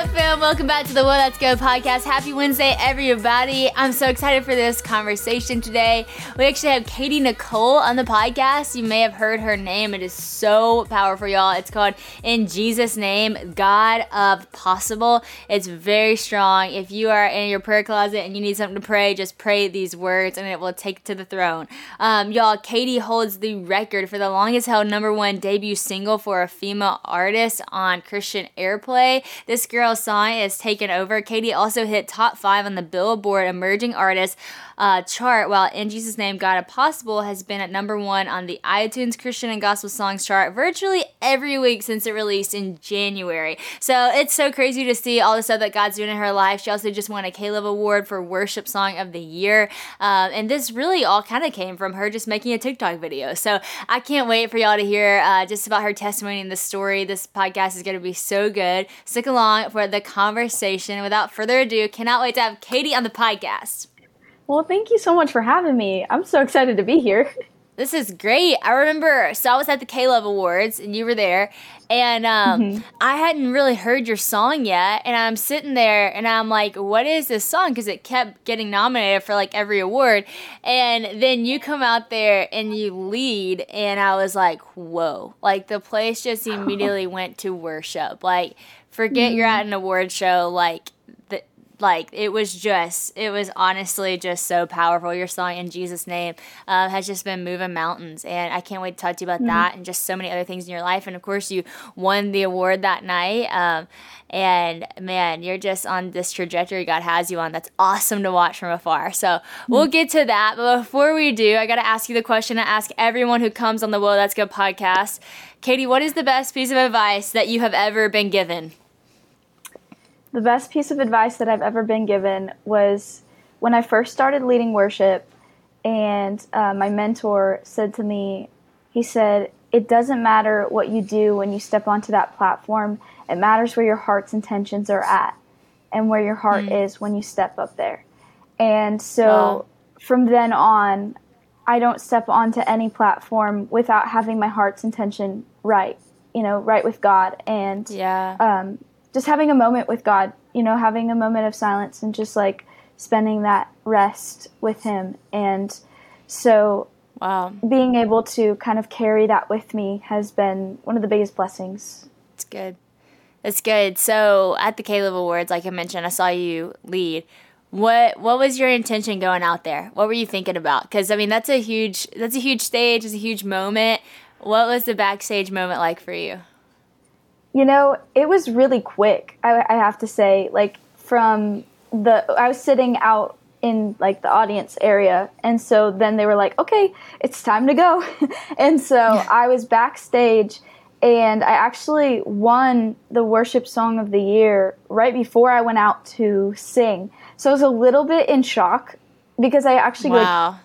up, fam? Welcome back to the Whoa That's Good podcast. Happy Wednesday, everybody. I'm so excited for this conversation today. We actually have Katy Nichole on the podcast. You may have heard her name. It is so powerful, y'all. It's called In Jesus' Name, God of Possible. It's very strong. If you are in your prayer closet and you need something to pray, just pray these words and it will take to the throne. Um, y'all, Katie holds the record for the longest held number one debut single for a female artist on Christian Airplay. This song is taken over. Katy also hit top five on the Billboard Emerging Artists uh, chart, while In Jesus' Name, God of Possible has been at number one on the iTunes Christian and Gospel Songs chart virtually every week since it released in January. So it's so crazy to see all the stuff that God's doing in her life. She also just won a K-LOVE Award for Worship Song of the Year. Um, and this really all kind of came from her just making a TikTok video. So I can't wait for y'all to hear uh, just about her testimony and the story. This podcast is going to be so good. Stick along for the conversation. Without further ado, cannot wait to have Katy on the podcast. Well, thank you so much for having me. I'm so excited to be here. This is great. I remember, so I was at the K-LOVE Awards and you were there, and um, mm-hmm. I hadn't really heard your song yet. And I'm sitting there and I'm like, what is this song? Because it kept getting nominated for like every award. And then you come out there and you lead, and I was like, whoa. Like the place just immediately went to worship. Like, forget mm-hmm. you're at an award show. Like, like it was just it was honestly just so powerful. Your song in jesus name uh, has just been moving mountains and i can't wait to talk to you about mm-hmm. that and just so many other things in your life. And of course you won the award that night um, and man you're just on this trajectory god has you on that's awesome to watch from afar. So mm-hmm. we'll get to that but before we do i got to ask you the question i ask everyone who comes on the Whoa That's Good podcast. Katy what is the best piece of advice that you have ever been given the best piece of advice that I've ever been given was when I first started leading worship, and uh, my mentor said to me, he said, It doesn't matter what you do when you step onto that platform, it matters where your heart's intentions are at and where your heart mm. is when you step up there. And so wow. from then on, I don't step onto any platform without having my heart's intention right, you know, right with God. And yeah. um, just having a moment with God, you know, having a moment of silence and just like spending that rest with Him. And so, wow, being able to kind of carry that with me has been one of the biggest blessings. It's good. That's good. So, at the K-LOVE Awards, like I mentioned, I saw you lead. What what was your intention going out there? What were you thinking about? Because I mean, that's a huge that's a huge stage. It's a huge moment. What was the backstage moment like for you? You know, it was really quick. I, I have to say, like from the I was sitting out in like the audience area and so then they were like okay it's time to go and so i was backstage and i actually won the worship song of the year right before i went out to sing so i was a little bit in shock because i actually wow. like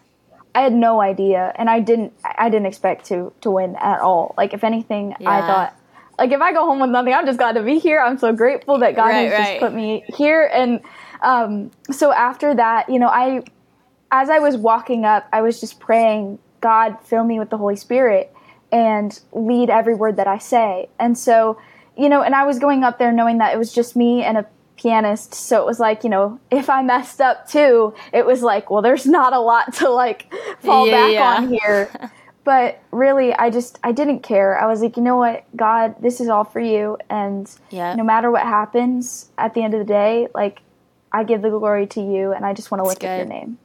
i had no idea and i didn't i didn't expect to to win at all like if anything yeah. i thought like if I go home with nothing, I'm just glad to be here. I'm so grateful that God right, has right. just put me here. And um, so after that, you know, I, as I was walking up, I was just praying, God, fill me with the Holy Spirit and lead every word that I say. And so, you know, and I was going up there knowing that it was just me and a pianist. So it was like, you know, if I messed up too, it was like, well, there's not a lot to like fall yeah, back yeah. on here. but really i just i didn't care i was like you know what god this is all for you and yeah. no matter what happens at the end of the day like i give the glory to you and i just want to lift up your name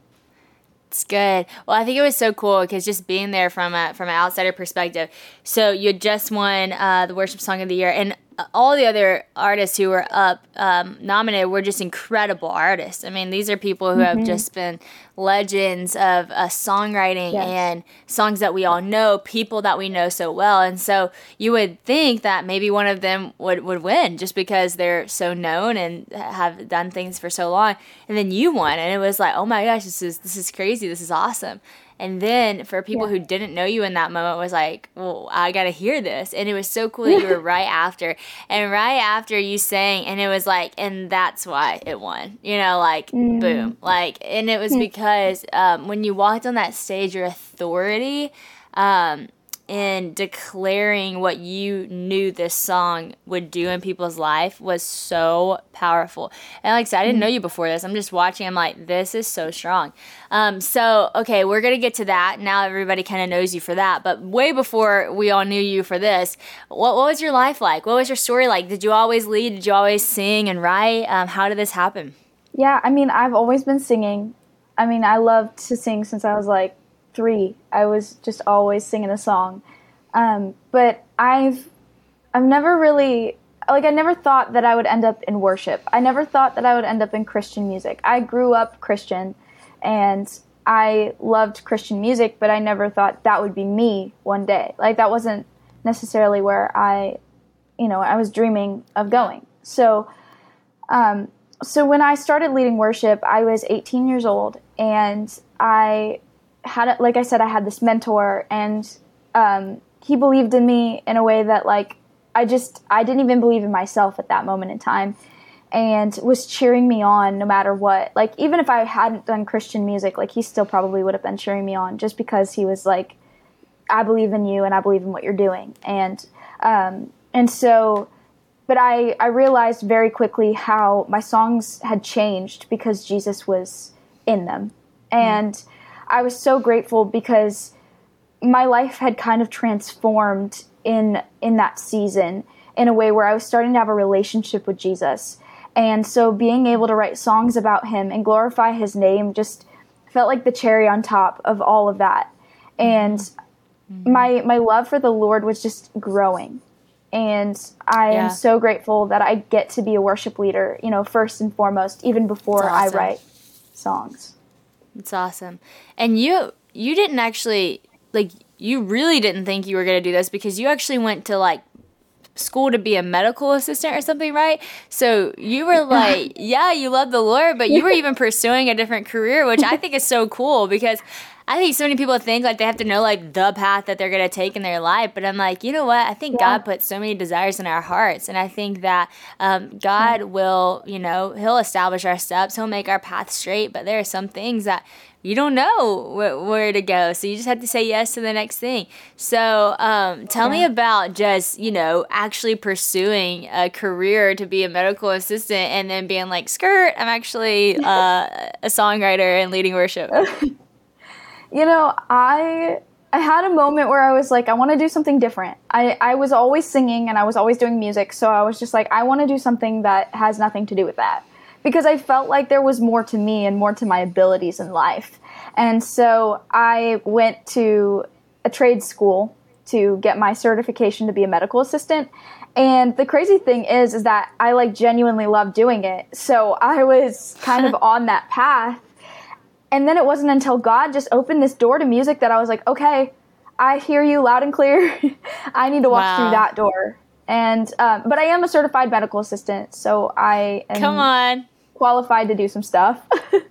it's good. Well, I think it was so cool because just being there from a from an outsider perspective. So you just won uh, the worship song of the year, and all the other artists who were up um, nominated were just incredible artists. I mean, these are people who mm-hmm. have just been legends of uh, songwriting yes. and songs that we all know, people that we know so well. And so you would think that maybe one of them would, would win just because they're so known and have done things for so long. And then you won, and it was like, oh my gosh, this is this is crazy. This is awesome. And then for people yeah. who didn't know you in that moment was like, well, I got to hear this. And it was so cool that you were right after. And right after you sang, and it was like, and that's why it won. You know, like, mm. boom. Like, and it was because um, when you walked on that stage, your authority, um, in declaring what you knew this song would do in people's life was so powerful. And like I said, I didn't know you before this. I'm just watching. I'm like, this is so strong. Um, so okay, we're gonna get to that. Now everybody kind of knows you for that. But way before we all knew you for this, what, what was your life like? What was your story like? Did you always lead? Did you always sing and write? Um, how did this happen? Yeah, I mean, I've always been singing. I mean, I loved to sing since I was like three. I was just always singing a song. Um, but I've I've never really like I never thought that I would end up in worship. I never thought that I would end up in Christian music. I grew up Christian and I loved Christian music, but I never thought that would be me one day. Like that wasn't necessarily where I you know, I was dreaming of going. So um so when I started leading worship, I was 18 years old and I had like I said, I had this mentor, and um, he believed in me in a way that like I just I didn't even believe in myself at that moment in time, and was cheering me on no matter what. Like even if I hadn't done Christian music, like he still probably would have been cheering me on just because he was like, I believe in you and I believe in what you're doing, and um, and so. But I, I realized very quickly how my songs had changed because Jesus was in them. And mm I was so grateful because my life had kind of transformed in in that season in a way where I was starting to have a relationship with Jesus. And so being able to write songs about him and glorify his name just felt like the cherry on top of all of that. And mm-hmm. my my love for the Lord was just growing. And I yeah. am so grateful that I get to be a worship leader, you know, first and foremost, even before awesome. I write songs. It's awesome. And you you didn't actually like you really didn't think you were going to do this because you actually went to like school to be a medical assistant or something, right? So you were like, yeah, you love the Lord, but you were even pursuing a different career, which I think is so cool because I think so many people think like they have to know like the path that they're gonna take in their life, but I'm like, you know what? I think yeah. God put so many desires in our hearts, and I think that um, God will, you know, He'll establish our steps, He'll make our path straight. But there are some things that you don't know wh- where to go. So you just have to say yes to the next thing. So um, tell yeah. me about just, you know, actually pursuing a career to be a medical assistant and then being like, skirt, I'm actually uh, a songwriter and leading worship. you know, I. I had a moment where I was like, I want to do something different. I, I was always singing and I was always doing music, so I was just like, I want to do something that has nothing to do with that because I felt like there was more to me and more to my abilities in life. And so I went to a trade school to get my certification to be a medical assistant. And the crazy thing is is that I like genuinely love doing it. So I was kind of on that path. And then it wasn't until God just opened this door to music that I was like, okay, I hear you loud and clear. I need to walk wow. through that door. And um, but I am a certified medical assistant, so I am come on qualified to do some stuff.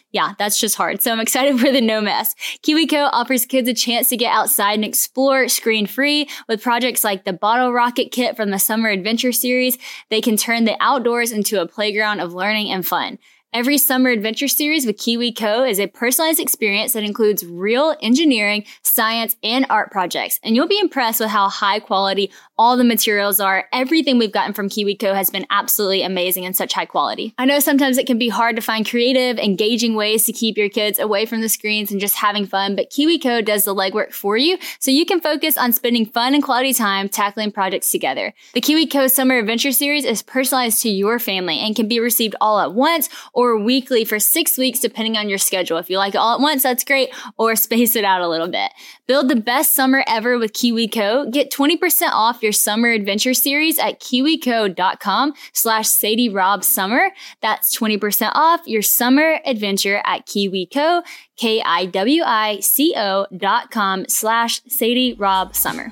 yeah, that's just hard. So I'm excited for the no mess. KiwiCo offers kids a chance to get outside and explore screen free with projects like the bottle rocket kit from the summer adventure series. They can turn the outdoors into a playground of learning and fun. Every summer adventure series with KiwiCo is a personalized experience that includes real engineering, science, and art projects. And you'll be impressed with how high quality all the materials are. Everything we've gotten from KiwiCo has been absolutely amazing and such high quality. I know sometimes it can be hard to find creative, engaging ways to keep your kids away from the screens and just having fun, but KiwiCo does the legwork for you so you can focus on spending fun and quality time tackling projects together. The KiwiCo Summer Adventure Series is personalized to your family and can be received all at once or weekly for six weeks depending on your schedule. If you like it all at once, that's great, or space it out a little bit. Build the best summer ever with KiwiCo. Get 20% off your summer adventure series at kiwico.com slash Sadie Rob Summer. That's 20% off your summer adventure at KiwiCo, K-I-W-I-C-O dot com slash Sadie Rob Summer.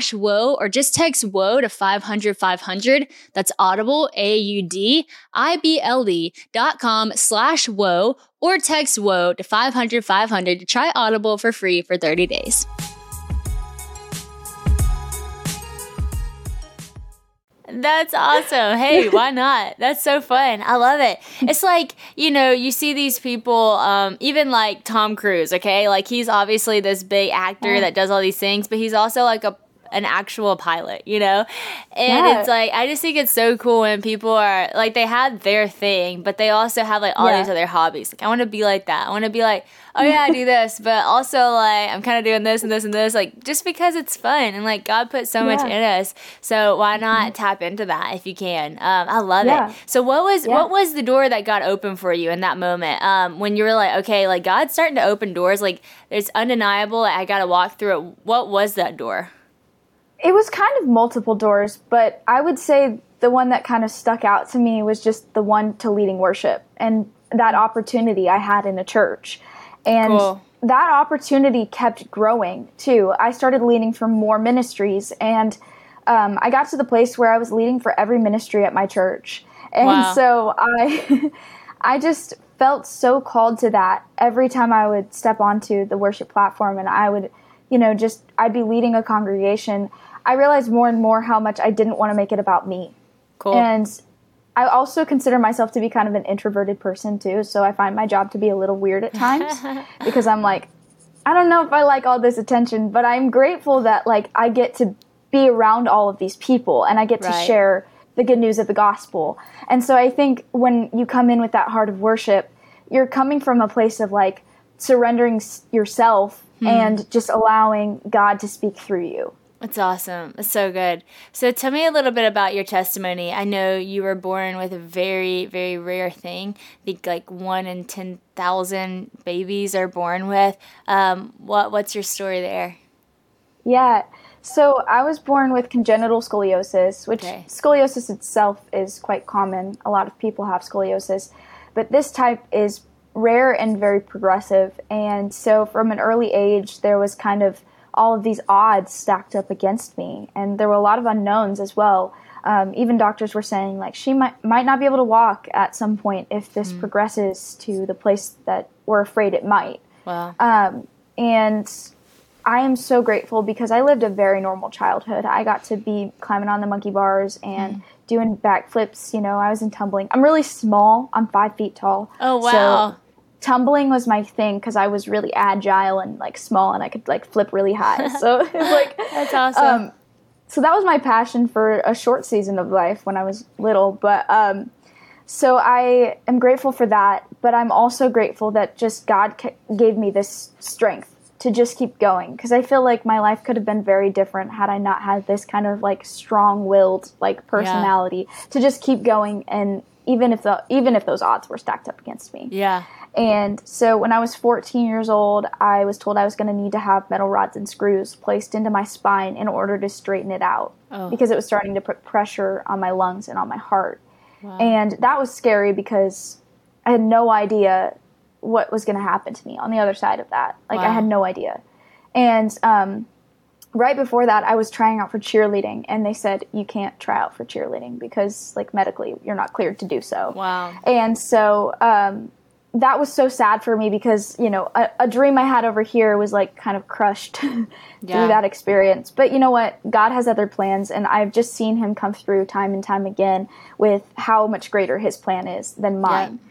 slash whoa or just text whoa to 500 500. That's audible, A-U-D, I-B-L-E dot com slash whoa or text whoa to 500 500 to try Audible for free for 30 days. That's awesome. Hey, why not? That's so fun. I love it. It's like, you know, you see these people, um, even like Tom Cruise, okay? Like he's obviously this big actor that does all these things, but he's also like a an actual pilot, you know? And yeah. it's like I just think it's so cool when people are like they had their thing, but they also have like all yeah. these other hobbies. Like I want to be like that. I want to be like, oh yeah, I do this, but also like I'm kind of doing this and this and this like just because it's fun and like God put so yeah. much in us. So why not mm-hmm. tap into that if you can? Um, I love it. So what was what was the door that got open for you in that moment? Um, when you were like, okay, like God's starting to open doors, like it's undeniable. I got to walk through it. What was that door? It was kind of multiple doors, but I would say the one that kind of stuck out to me was just the one to leading worship and that opportunity I had in a church. And cool. that opportunity kept growing too. I started leading for more ministries and um, I got to the place where I was leading for every ministry at my church. And wow. so I I just felt so called to that every time I would step onto the worship platform and I would, you know, just I'd be leading a congregation. I realized more and more how much I didn't want to make it about me. Cool. And I also consider myself to be kind of an introverted person too, so I find my job to be a little weird at times because I'm like, I don't know if I like all this attention, but I'm grateful that like I get to be around all of these people and I get right. to share the good news of the gospel. And so I think when you come in with that heart of worship, you're coming from a place of like surrendering yourself hmm. and just allowing God to speak through you. It's awesome. It's so good. So tell me a little bit about your testimony. I know you were born with a very, very rare thing. I think like one in ten thousand babies are born with. Um, what What's your story there? Yeah. So I was born with congenital scoliosis, which okay. scoliosis itself is quite common. A lot of people have scoliosis, but this type is rare and very progressive. And so from an early age, there was kind of all of these odds stacked up against me, and there were a lot of unknowns as well. Um, even doctors were saying like she might might not be able to walk at some point if this mm. progresses to the place that we're afraid it might. Wow. Um, and I am so grateful because I lived a very normal childhood. I got to be climbing on the monkey bars and mm. doing backflips. You know, I was in tumbling. I'm really small. I'm five feet tall. Oh wow! So tumbling was my thing because I was really agile and like small, and I could like flip really high. So it's like that's awesome. Um, so that was my passion for a short season of life when I was little. But um, so I am grateful for that. But I'm also grateful that just God gave me this strength to just keep going because I feel like my life could have been very different had I not had this kind of like strong-willed like personality yeah. to just keep going and even if the even if those odds were stacked up against me. Yeah. And so when I was 14 years old, I was told I was going to need to have metal rods and screws placed into my spine in order to straighten it out oh. because it was starting to put pressure on my lungs and on my heart. Wow. And that was scary because I had no idea what was going to happen to me on the other side of that. Like wow. I had no idea. And um, right before that, I was trying out for cheerleading, and they said you can't try out for cheerleading because, like, medically, you're not cleared to do so. Wow. And so um, that was so sad for me because you know a, a dream I had over here was like kind of crushed through yeah. that experience. But you know what? God has other plans, and I've just seen Him come through time and time again with how much greater His plan is than mine. Yeah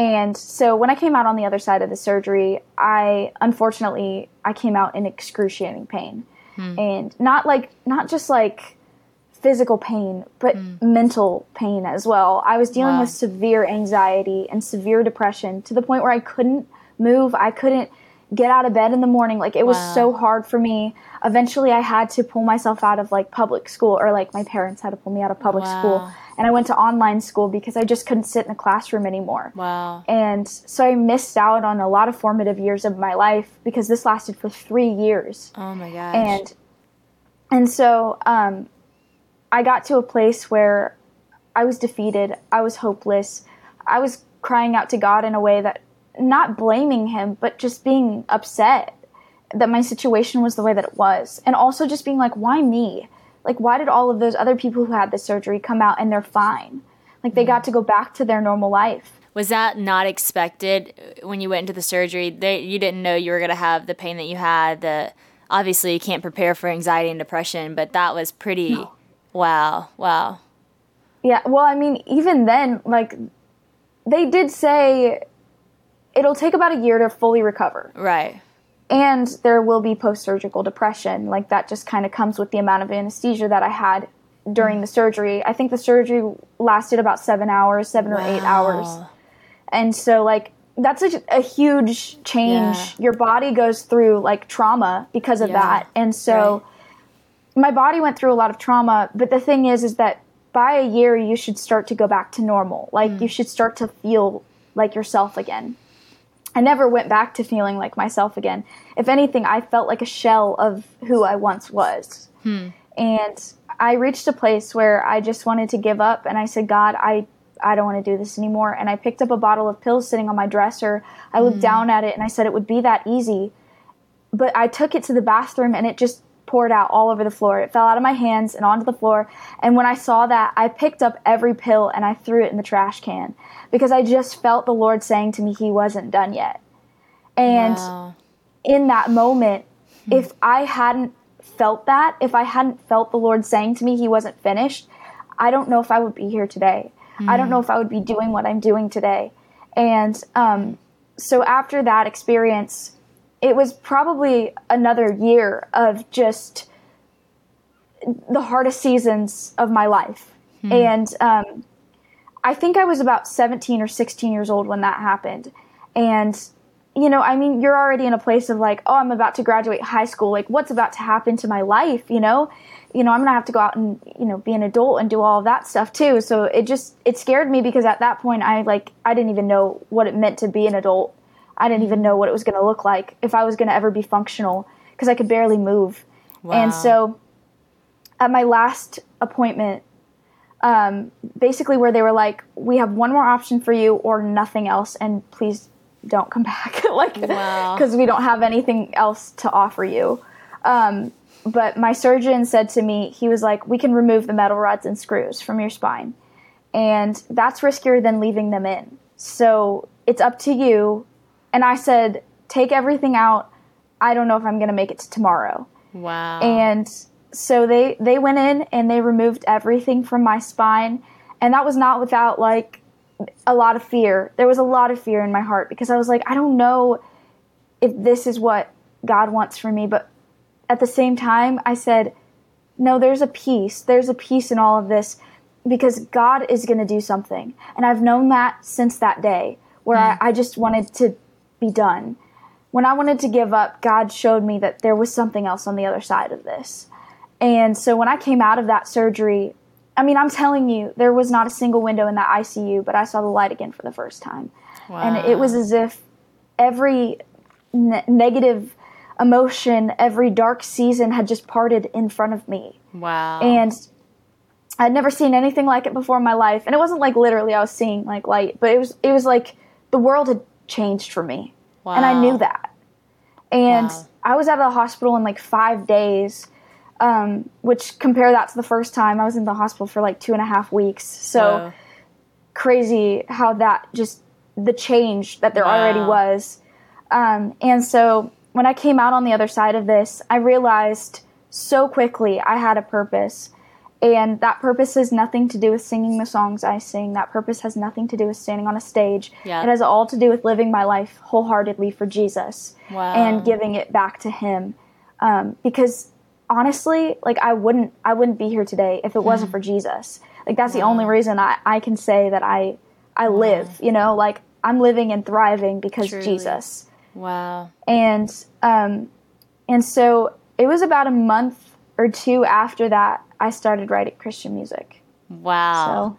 and so when I came out on the other side of the surgery, I unfortunately I came out in excruciating pain. Hmm. And not like not just like physical pain, but hmm. mental pain as well. I was dealing wow. with severe anxiety and severe depression to the point where I couldn't move. I couldn't get out of bed in the morning. Like it was wow. so hard for me. Eventually I had to pull myself out of like public school or like my parents had to pull me out of public wow. school and I went to online school because I just couldn't sit in a classroom anymore. Wow. And so I missed out on a lot of formative years of my life because this lasted for three years. Oh my gosh. And and so um, I got to a place where I was defeated. I was hopeless. I was crying out to God in a way that not blaming him, but just being upset that my situation was the way that it was. And also just being like, why me? like why did all of those other people who had the surgery come out and they're fine like they got to go back to their normal life was that not expected when you went into the surgery they, you didn't know you were going to have the pain that you had the obviously you can't prepare for anxiety and depression but that was pretty no. Wow wow yeah well i mean even then like they did say it'll take about a year to fully recover right and there will be post-surgical depression like that just kind of comes with the amount of anesthesia that i had during the surgery i think the surgery lasted about seven hours seven wow. or eight hours and so like that's a, a huge change yeah. your body goes through like trauma because of yeah. that and so right. My body went through a lot of trauma but the thing is is that by a year you should start to go back to normal like mm. you should start to feel like yourself again I never went back to feeling like myself again. If anything, I felt like a shell of who I once was. Hmm. And I reached a place where I just wanted to give up and I said, God, I I don't want to do this anymore. And I picked up a bottle of pills sitting on my dresser. I looked mm. down at it and I said it would be that easy. But I took it to the bathroom and it just poured out all over the floor. It fell out of my hands and onto the floor. And when I saw that, I picked up every pill and I threw it in the trash can because I just felt the Lord saying to me he wasn't done yet. And wow. in that moment, hmm. if I hadn't felt that, if I hadn't felt the Lord saying to me he wasn't finished, I don't know if I would be here today. I don't hmm. know if I would be doing what I'm doing today. And um, so after that experience, it was probably another year of just the hardest seasons of my life. Hmm. And um, I think I was about 17 or 16 years old when that happened. And, you know, I mean, you're already in a place of like, oh, I'm about to graduate high school. Like, what's about to happen to my life? You know, you know, I'm gonna have to go out and you know be an adult and do all of that stuff too. So it just it scared me because at that point I like I didn't even know what it meant to be an adult. I didn't even know what it was gonna look like if I was gonna ever be functional because I could barely move. Wow. And so at my last appointment, um, basically where they were like, "We have one more option for you, or nothing else, and please don't come back." like, because wow. we don't have anything else to offer you. Um, but my surgeon said to me, he was like, "We can remove the metal rods and screws from your spine, and that's riskier than leaving them in. So it's up to you." And I said, "Take everything out. I don't know if I'm going to make it to tomorrow." Wow. And so they they went in and they removed everything from my spine and that was not without like a lot of fear there was a lot of fear in my heart because i was like i don't know if this is what god wants for me but at the same time i said no there's a peace there's a peace in all of this because god is going to do something and i've known that since that day where mm. I, I just wanted to be done when i wanted to give up god showed me that there was something else on the other side of this and so when I came out of that surgery, I mean, I'm telling you, there was not a single window in that ICU, but I saw the light again for the first time. Wow. And it was as if every ne- negative emotion, every dark season had just parted in front of me. Wow. And I'd never seen anything like it before in my life. And it wasn't like literally I was seeing like light, but it was it was like the world had changed for me. Wow. And I knew that. And wow. I was out of the hospital in like 5 days um, which compare that to the first time I was in the hospital for like two and a half weeks. So crazy how that just the change that there wow. already was. Um, and so when I came out on the other side of this, I realized so quickly I had a purpose. And that purpose has nothing to do with singing the songs I sing. That purpose has nothing to do with standing on a stage. Yeah. It has all to do with living my life wholeheartedly for Jesus wow. and giving it back to Him. Um, because honestly, like I wouldn't I wouldn't be here today if it wasn't mm. for Jesus. Like that's wow. the only reason I, I can say that I I live, you know, like I'm living and thriving because Truly. Jesus. Wow. And um and so it was about a month or two after that I started writing Christian music. Wow. So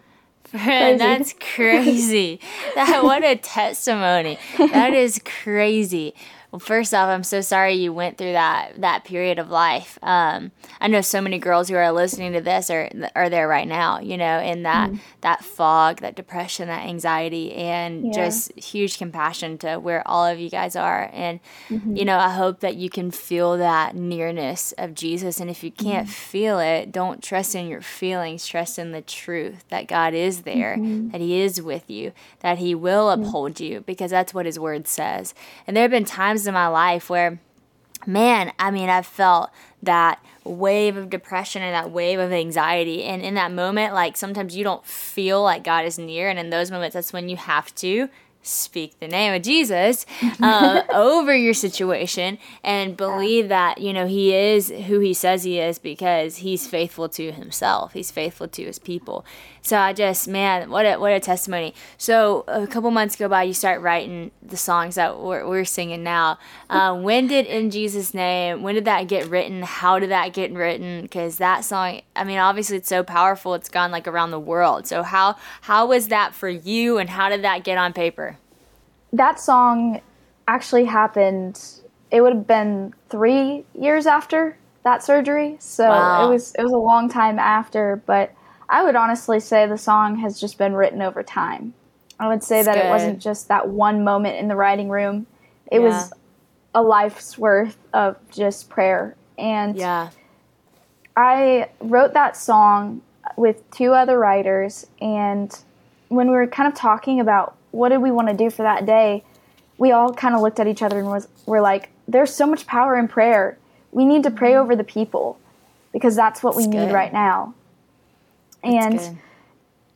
Crazy. That's crazy. that what a testimony. That is crazy. Well, first off, I'm so sorry you went through that that period of life. Um, I know so many girls who are listening to this are are there right now, you know, in that mm. that fog, that depression, that anxiety, and yeah. just huge compassion to where all of you guys are. And mm-hmm. you know, I hope that you can feel that nearness of Jesus. And if you can't mm. feel it, don't trust in your feelings. Trust in the truth that God is there, mm-hmm. that He is with you, that He will uphold you, because that's what His Word says. And there have been times times in my life where, man, I mean, I've felt that wave of depression and that wave of anxiety. And in that moment, like sometimes you don't feel like God is near. And in those moments, that's when you have to speak the name of Jesus uh, over your situation and believe that you know He is who He says He is because He's faithful to Himself. He's faithful to His people. So I just man, what a what a testimony. So a couple months go by, you start writing the songs that we're, we're singing now. Uh, when did In Jesus' Name? When did that get written? How did that get written? Because that song, I mean, obviously it's so powerful. It's gone like around the world. So how how was that for you, and how did that get on paper? That song actually happened. It would have been three years after that surgery, so wow. it was it was a long time after. But I would honestly say the song has just been written over time. I would say that good. it wasn't just that one moment in the writing room. It yeah. was a life's worth of just prayer. And yeah. I wrote that song with two other writers and when we were kind of talking about what did we want to do for that day, we all kind of looked at each other and was we're like, there's so much power in prayer. We need to pray over the people because that's what that's we good. need right now. And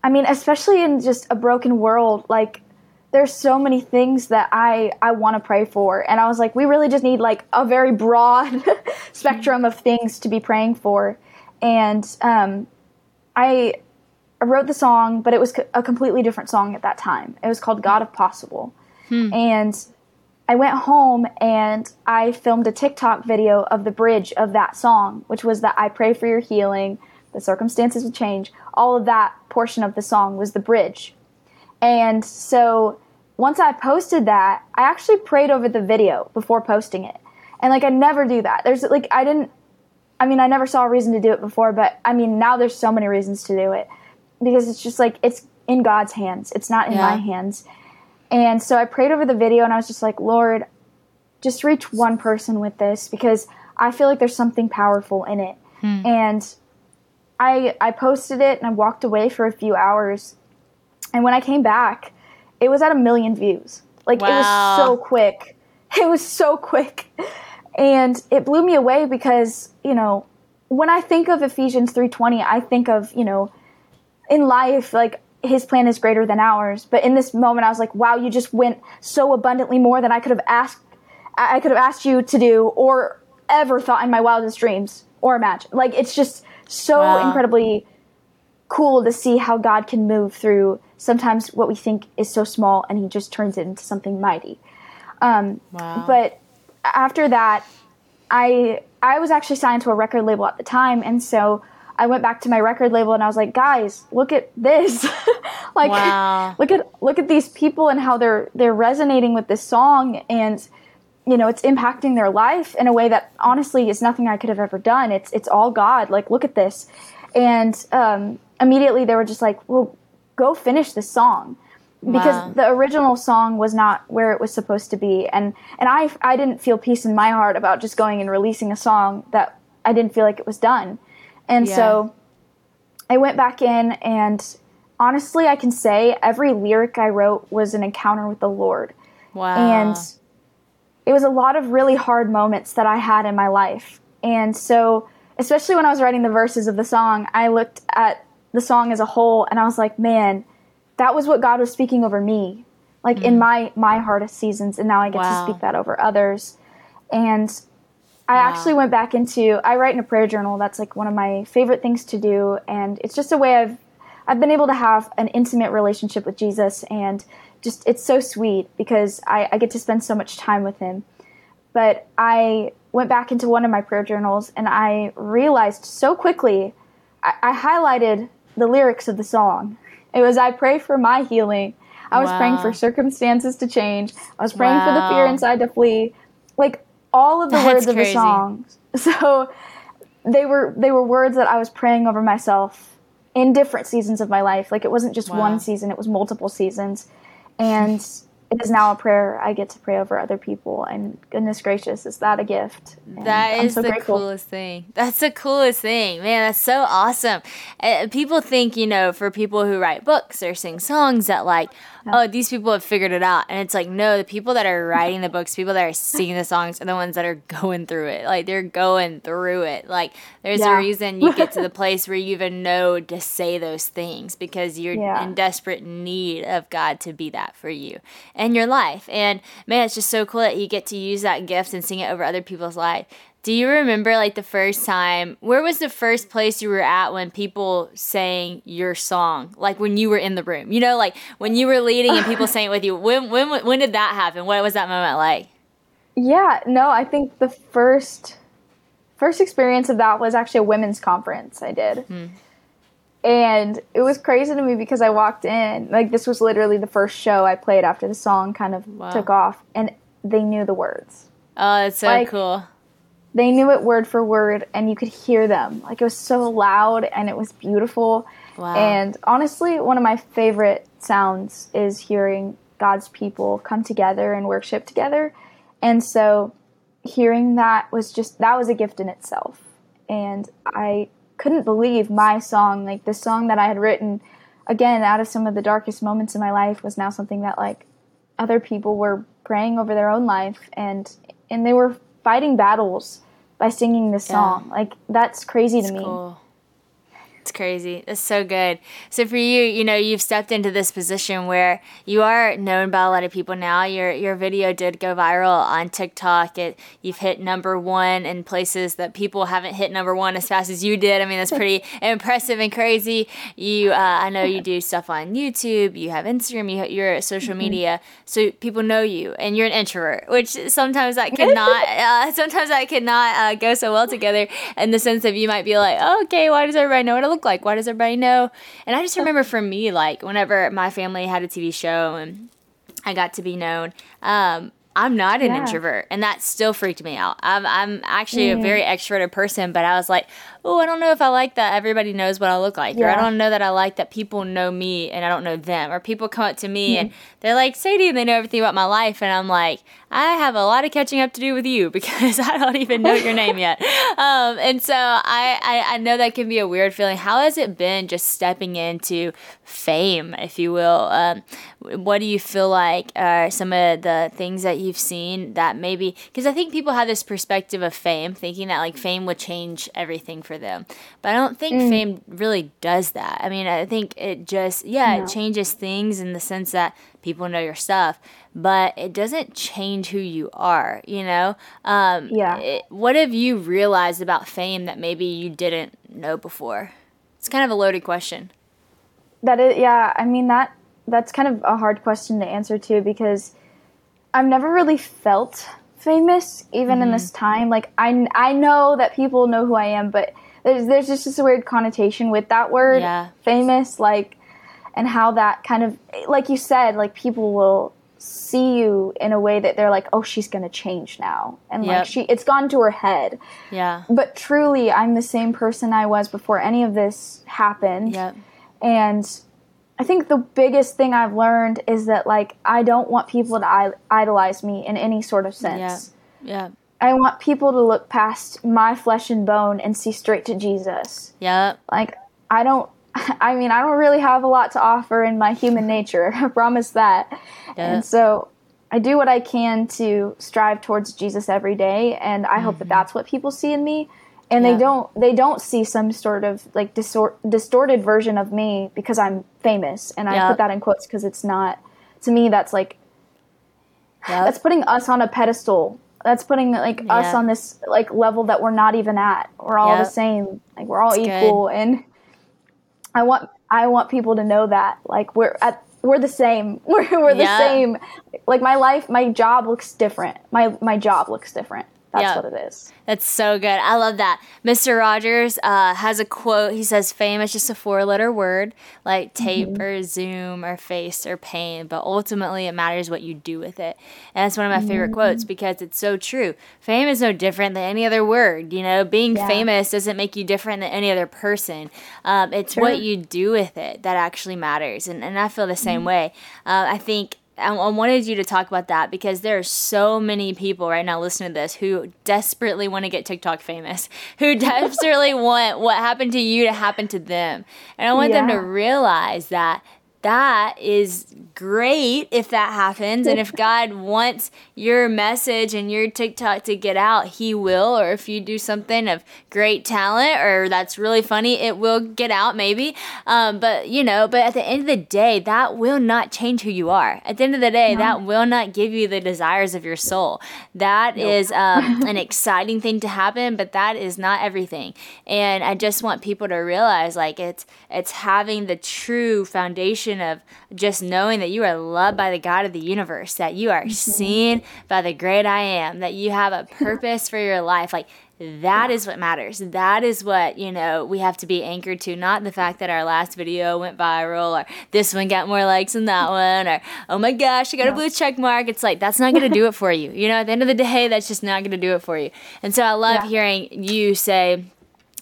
I mean, especially in just a broken world, like there's so many things that I I want to pray for, and I was like, we really just need like a very broad spectrum of things to be praying for, and um, I I wrote the song, but it was a completely different song at that time. It was called God of Possible. Hmm. And I went home and I filmed a TikTok video of the bridge of that song, which was that I pray for your healing, the circumstances will change. All of that portion of the song was the bridge. And so once I posted that, I actually prayed over the video before posting it. And like I never do that. There's like I didn't I mean, I never saw a reason to do it before, but I mean, now there's so many reasons to do it because it's just like it's in God's hands. It's not in yeah. my hands. And so I prayed over the video and I was just like, Lord, just reach one person with this because I feel like there's something powerful in it. Hmm. And I I posted it and I walked away for a few hours. And when I came back, it was at a million views. Like wow. it was so quick. It was so quick. And it blew me away because, you know, when I think of Ephesians 3:20, I think of, you know, in life like his plan is greater than ours. But in this moment I was like, wow, you just went so abundantly more than I could have asked I could have asked you to do or ever thought in my wildest dreams or imagine. Like it's just so wow. incredibly cool to see how God can move through sometimes what we think is so small and he just turns it into something mighty. Um, wow. But after that, I I was actually signed to a record label at the time, and so I went back to my record label and I was like, guys, look at this. like wow. look at look at these people and how they're they're resonating with this song and you know, it's impacting their life in a way that honestly is nothing I could have ever done. It's it's all God. Like look at this. And um, immediately they were just like, "Well, go finish this song." because wow. the original song was not where it was supposed to be and and I I didn't feel peace in my heart about just going and releasing a song that I didn't feel like it was done. And yeah. so I went back in and honestly I can say every lyric I wrote was an encounter with the Lord. Wow. And it was a lot of really hard moments that I had in my life. And so especially when I was writing the verses of the song, I looked at the song as a whole and I was like, man, that was what God was speaking over me, like mm. in my my hardest seasons, and now I get wow. to speak that over others. And I wow. actually went back into I write in a prayer journal. That's like one of my favorite things to do, and it's just a way I've I've been able to have an intimate relationship with Jesus, and just it's so sweet because I, I get to spend so much time with Him. But I went back into one of my prayer journals, and I realized so quickly I, I highlighted the lyrics of the song it was, I pray for my healing. I was wow. praying for circumstances to change. I was praying wow. for the fear inside to flee. Like all of the That's words of the songs. So they were they were words that I was praying over myself in different seasons of my life. Like it wasn't just wow. one season, it was multiple seasons. And it is now a prayer I get to pray over other people. And goodness gracious, is that a gift? And that is so the grateful. coolest thing. That's the coolest thing, man. That's so awesome. Uh, people think, you know, for people who write books or sing songs, that like, oh, these people have figured it out. And it's like, no, the people that are writing the books, people that are singing the songs, are the ones that are going through it. Like they're going through it. Like there's yeah. a reason you get to the place where you even know to say those things because you're yeah. in desperate need of God to be that for you and your life. And man, it's just so cool that you get to use that gift and sing it over other people's life. Do you remember like the first time? Where was the first place you were at when people sang your song? Like when you were in the room, you know, like when you were leading and people sang it with you. When when when did that happen? What was that moment like? Yeah, no, I think the first first experience of that was actually a women's conference I did. Hmm. And it was crazy to me because I walked in, like this was literally the first show I played after the song kind of wow. took off and they knew the words. Oh, that's so like, cool they knew it word for word and you could hear them. Like it was so loud and it was beautiful. Wow. and honestly one of my favorite sounds is hearing god's people come together and worship together. And so hearing that was just that was a gift in itself. And i couldn't believe my song like the song that i had written again out of some of the darkest moments in my life was now something that like other people were praying over their own life and and they were fighting battles by singing this song. Like that's crazy to me. Cool. It's crazy. It's so good. So for you, you know, you've stepped into this position where you are known by a lot of people now. Your your video did go viral on TikTok. It you've hit number one in places that people haven't hit number one as fast as you did. I mean, that's pretty impressive and crazy. You, uh, I know you do stuff on YouTube. You have Instagram. You you're social mm-hmm. media, so people know you, and you're an introvert, which sometimes that could not. Uh, sometimes that could not uh, go so well together in the sense of you might be like, oh, okay, why does everybody know what I look look like? Why does everybody know? And I just remember for me, like whenever my family had a TV show and I got to be known, um, I'm not an yeah. introvert, and that still freaked me out. I'm, I'm actually mm. a very extroverted person, but I was like, oh, I don't know if I like that everybody knows what I look like, yeah. or I don't know that I like that people know me and I don't know them, or people come up to me mm. and they're like, Sadie, and they know everything about my life, and I'm like, I have a lot of catching up to do with you because I don't even know your name yet. Um, and so I, I, I know that can be a weird feeling. How has it been just stepping into fame, if you will? Um, what do you feel like are some of the things that you've seen that maybe, because I think people have this perspective of fame, thinking that like fame would change everything for them. But I don't think mm. fame really does that. I mean, I think it just, yeah, no. it changes things in the sense that people know your stuff but it doesn't change who you are, you know? Um, yeah. It, what have you realized about fame that maybe you didn't know before? It's kind of a loaded question. That is, yeah, I mean, that that's kind of a hard question to answer too because I've never really felt famous even mm-hmm. in this time. Like, I, I know that people know who I am, but there's, there's just this weird connotation with that word, yeah. famous, like, and how that kind of, like you said, like people will see you in a way that they're like, oh, she's gonna change now, and yep. like she, it's gone to her head. Yeah. But truly, I'm the same person I was before any of this happened. Yep. And I think the biggest thing I've learned is that like I don't want people to idolize me in any sort of sense. Yeah. Yeah. I want people to look past my flesh and bone and see straight to Jesus. Yeah. Like I don't I mean, I don't really have a lot to offer in my human nature. I promise that. Yeah. And so I do what I can to strive towards Jesus every day, and I mm-hmm. hope that mm-hmm. that's what people see in me. And they don't they don't see some sort of like distor- distorted version of me because I'm famous, and I put that in quotes because it's not. To me, that's like that's putting us on a pedestal. That's putting like us on this like level that we're not even at. We're all the same. Like we're all that's equal, good. and I want I want people to know that like we're at we're the same. We're we're the yeah. same. Like my life, my job looks different. My my job looks different. That's what it is. That's so good. I love that. Mr. Rogers uh, has a quote. He says, Fame is just a four letter word, like tape mm-hmm. or Zoom or face or pain, but ultimately it matters what you do with it. And that's one of my mm-hmm. favorite quotes because it's so true. Fame is no different than any other word. You know, being yeah. famous doesn't make you different than any other person. Um, it's sure. what you do with it that actually matters. And, and I feel the same mm-hmm. way. Uh, I think I wanted you to talk about that because there are so many people right now listening to this who desperately want to get TikTok famous, who desperately want what happened to you to happen to them. And I want yeah. them to realize that that is great if that happens. And if God wants your message and your TikTok to get out, He will. Or if you do something of great talent or that's really funny, it will get out maybe. Um, but, you know, but at the end of the day, that will not change who you are. At the end of the day, no. that will not give you the desires of your soul. That nope. is um, an exciting thing to happen, but that is not everything. And I just want people to realize like it's, it's having the true foundation of just knowing that you are loved by the God of the universe, that you are mm-hmm. seen by the great I am, that you have a purpose for your life. Like that is what matters. That is what, you know, we have to be anchored to, not the fact that our last video went viral or this one got more likes than that one or oh my gosh, I got a blue check mark. It's like that's not going to do it for you. You know, at the end of the day, that's just not going to do it for you. And so I love yeah. hearing you say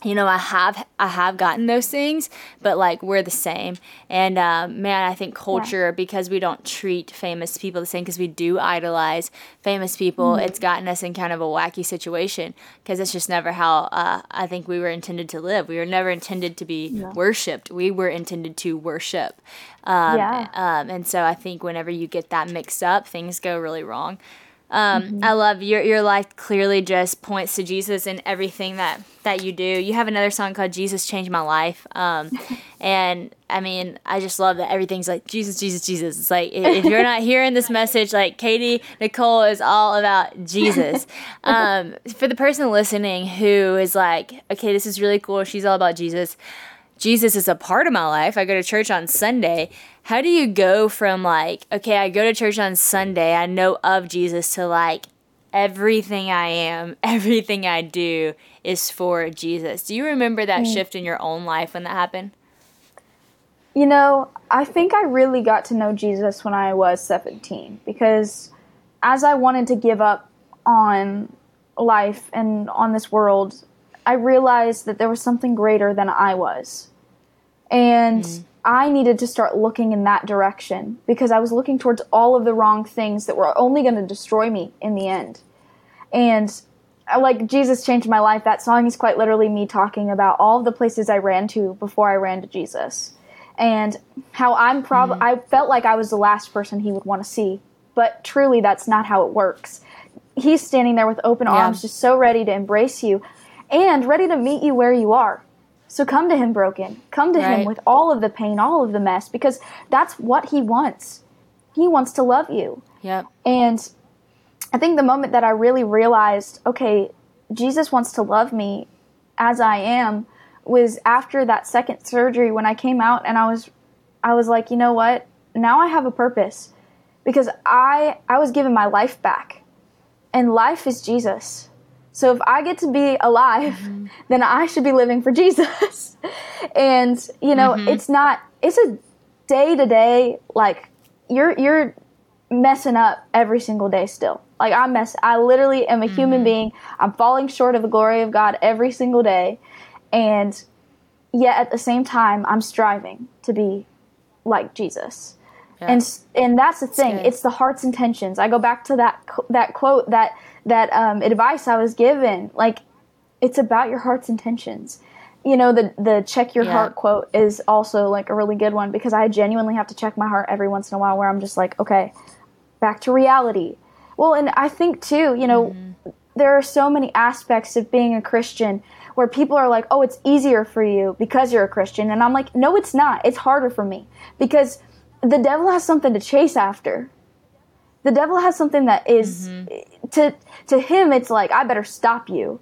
you know, I have I have gotten those things, but like we're the same. And um, man, I think culture yeah. because we don't treat famous people the same because we do idolize famous people. Mm-hmm. It's gotten us in kind of a wacky situation because it's just never how uh, I think we were intended to live. We were never intended to be yeah. worshipped. We were intended to worship. Um, yeah. Um, and so I think whenever you get that mixed up, things go really wrong. Um, mm-hmm. I love your your life clearly just points to Jesus in everything that that you do. You have another song called "Jesus Changed My Life," um, and I mean, I just love that everything's like Jesus, Jesus, Jesus. It's like if you're not hearing this message, like Katy Nichole is all about Jesus. Um, for the person listening who is like, okay, this is really cool. She's all about Jesus. Jesus is a part of my life. I go to church on Sunday. How do you go from like, okay, I go to church on Sunday, I know of Jesus, to like, everything I am, everything I do is for Jesus? Do you remember that mm. shift in your own life when that happened? You know, I think I really got to know Jesus when I was 17 because as I wanted to give up on life and on this world, I realized that there was something greater than I was. And mm. I needed to start looking in that direction because I was looking towards all of the wrong things that were only going to destroy me in the end. And uh, like Jesus changed my life, that song is quite literally me talking about all of the places I ran to before I ran to Jesus. And how I'm probably, mm. I felt like I was the last person he would want to see. But truly, that's not how it works. He's standing there with open yeah. arms, just so ready to embrace you and ready to meet you where you are. So come to him broken. Come to right. him with all of the pain, all of the mess, because that's what he wants. He wants to love you. Yep. And I think the moment that I really realized, okay, Jesus wants to love me as I am was after that second surgery when I came out and I was I was like, you know what? Now I have a purpose because I I was given my life back. And life is Jesus. So if I get to be alive, mm-hmm. then I should be living for Jesus. and you know, mm-hmm. it's not it's a day to day like you're you're messing up every single day still. Like I mess I literally am a mm-hmm. human being. I'm falling short of the glory of God every single day. And yet at the same time I'm striving to be like Jesus. Yeah. And and that's the thing. It's the heart's intentions. I go back to that that quote that that um, advice I was given. Like, it's about your heart's intentions. You know, the the check your yeah. heart quote is also like a really good one because I genuinely have to check my heart every once in a while where I'm just like, okay, back to reality. Well, and I think too, you know, mm-hmm. there are so many aspects of being a Christian where people are like, oh, it's easier for you because you're a Christian. And I'm like, no, it's not. It's harder for me because the devil has something to chase after the devil has something that is, mm-hmm. to to him it's like I better stop you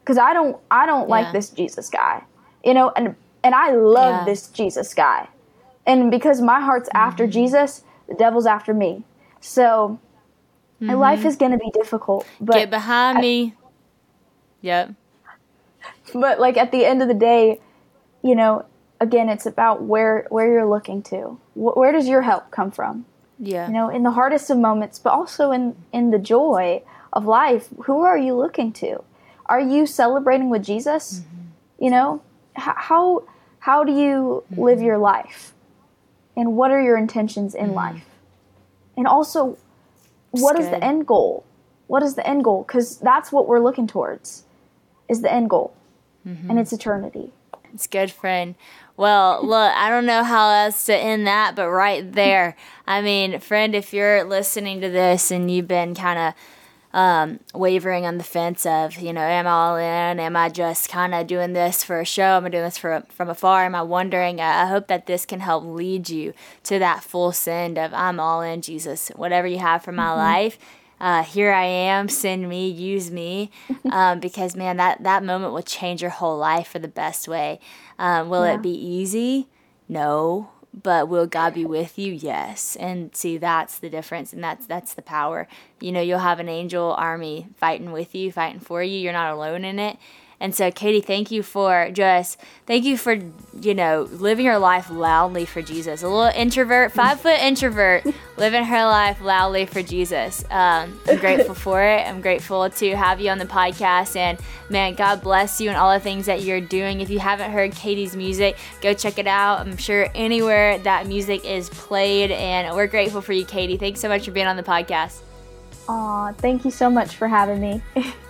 because I don't I don't yeah. like this Jesus guy, you know, and and I love yeah. this Jesus guy, and because my heart's mm-hmm. after Jesus, the devil's after me. So mm-hmm. life is going to be difficult. But get behind I, me. Yep. But like at the end of the day, you know, again, it's about where where you're looking to. Where does your help come from? Yeah. You know, in the hardest of moments, but also in in the joy of life, who are you looking to? Are you celebrating with Jesus? Mm-hmm. You know, H- how how do you mm-hmm. live your life? And what are your intentions in mm-hmm. life? And also what is the end goal? What is the end goal? Cuz that's what we're looking towards. Is the end goal. And mm-hmm. it's eternity. It's good, friend. Well, look, I don't know how else to end that, but right there. I mean, friend, if you're listening to this and you've been kind of um, wavering on the fence of, you know, am I all in? Am I just kind of doing this for a show? Am I doing this for, from afar? Am I wondering? I hope that this can help lead you to that full send of, I'm all in, Jesus. Whatever you have for my mm-hmm. life, uh, here I am, send me, use me, um, because man, that that moment will change your whole life for the best way. Um, will yeah. it be easy? No, but will God be with you? Yes. And see, that's the difference, and that's that's the power. You know, you'll have an angel army fighting with you, fighting for you. You're not alone in it. And so, Katy, thank you for just, thank you for, you know, living your life loudly for Jesus. A little introvert, five foot introvert, living her life loudly for Jesus. Um, I'm grateful for it. I'm grateful to have you on the podcast. And man, God bless you and all the things that you're doing. If you haven't heard Katy's music, go check it out. I'm sure anywhere that music is played. And we're grateful for you, Katy. Thanks so much for being on the podcast. Aw, thank you so much for having me.